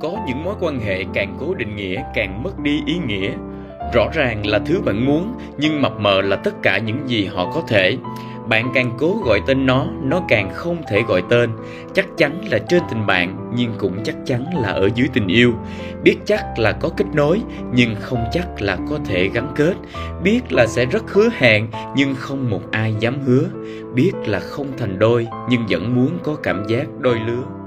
có những mối quan hệ càng cố định nghĩa, càng mất đi ý nghĩa. Rõ ràng là thứ bạn muốn, nhưng mập mờ là tất cả những gì họ có thể. Bạn càng cố gọi tên nó nó càng không thể gọi tên. Chắc chắn là trên tình bạn, nhưng cũng chắc chắn là ở dưới tình yêu. Biết chắc là có kết nối, nhưng không chắc là có thể gắn kết. Biết là sẽ rất hứa hẹn, nhưng không một ai dám hứa. Biết là không thành đôi, nhưng vẫn muốn có cảm giác đôi lứa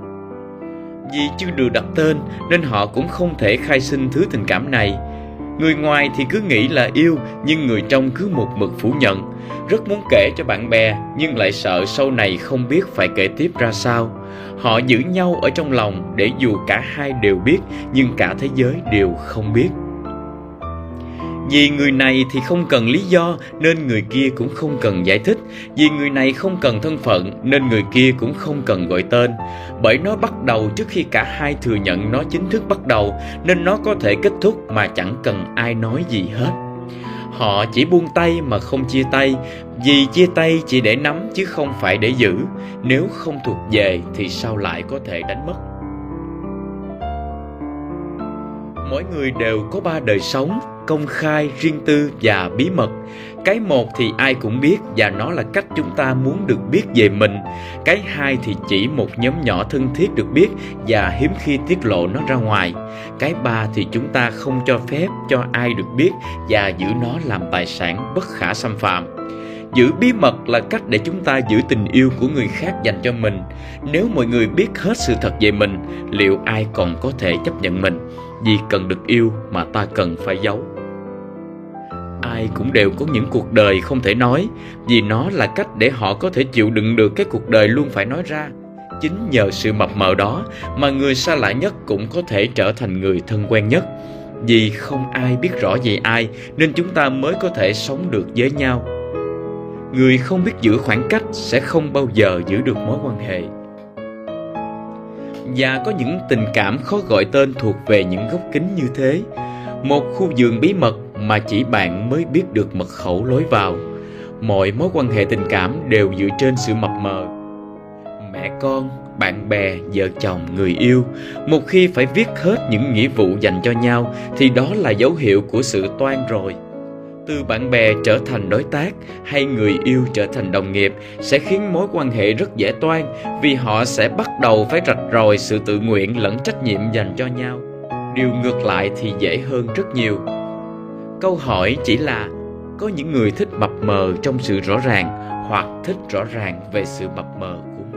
vì chưa được đặt tên, nên họ cũng không thể khai sinh thứ tình cảm này Người ngoài thì cứ nghĩ là yêu, nhưng người trong cứ một mực phủ nhận. Rất muốn kể cho bạn bè, nhưng lại sợ sau này không biết phải kể tiếp ra sao. Họ giữ nhau ở trong lòng để dù cả hai đều biết, nhưng cả thế giới đều không biết. Vì người này thì không cần lý do, nên người kia cũng không cần giải thích. Vì người này không cần thân phận, nên người kia cũng không cần gọi tên. Bởi nó bắt đầu trước khi cả hai thừa nhận nó chính thức bắt đầu, nên nó có thể kết thúc mà chẳng cần ai nói gì hết. Họ chỉ buông tay mà không chia tay Vì chia tay chỉ để nắm chứ không phải để giữ Nếu không thuộc về thì sao lại có thể đánh mất Mỗi người đều có ba đời sống công khai, riêng tư và bí mật. Cái một thì ai cũng biết và nó là cách chúng ta muốn được biết về mình. Cái hai thì chỉ một nhóm nhỏ thân thiết được biết và hiếm khi tiết lộ nó ra ngoài. Cái ba thì chúng ta không cho phép cho ai được biết và giữ nó làm tài sản bất khả xâm phạm. Giữ bí mật là cách để chúng ta giữ tình yêu của người khác dành cho mình. Nếu mọi người biết hết sự thật về mình, liệu ai còn có thể chấp nhận mình? Vì cần được yêu mà ta cần phải giấu. Ai cũng đều có những cuộc đời không thể nói, vì nó là cách để họ có thể chịu đựng được cái cuộc đời luôn phải nói ra. Chính nhờ sự mập mờ đó mà người xa lạ nhất cũng có thể trở thành người thân quen nhất. Vì không ai biết rõ về ai, nên chúng ta mới có thể sống được với nhau. Người không biết giữ khoảng cách sẽ không bao giờ giữ được mối quan hệ và có những tình cảm khó gọi tên thuộc về những góc kính như thế. Một khu vườn bí mật mà chỉ bạn mới biết được mật khẩu lối vào. Mọi mối quan hệ tình cảm đều dựa trên sự mập mờ. Mẹ con, bạn bè, vợ chồng, người yêu, một khi phải viết hết những nghĩa vụ dành cho nhau thì đó là dấu hiệu của sự toan rồi từ bạn bè trở thành đối tác hay người yêu trở thành đồng nghiệp sẽ khiến mối quan hệ rất dễ toan vì họ sẽ bắt đầu phải rạch ròi sự tự nguyện lẫn trách nhiệm dành cho nhau. Điều ngược lại thì dễ hơn rất nhiều. Câu hỏi chỉ là, có những người thích mập mờ trong sự rõ ràng hoặc thích rõ ràng về sự mập mờ của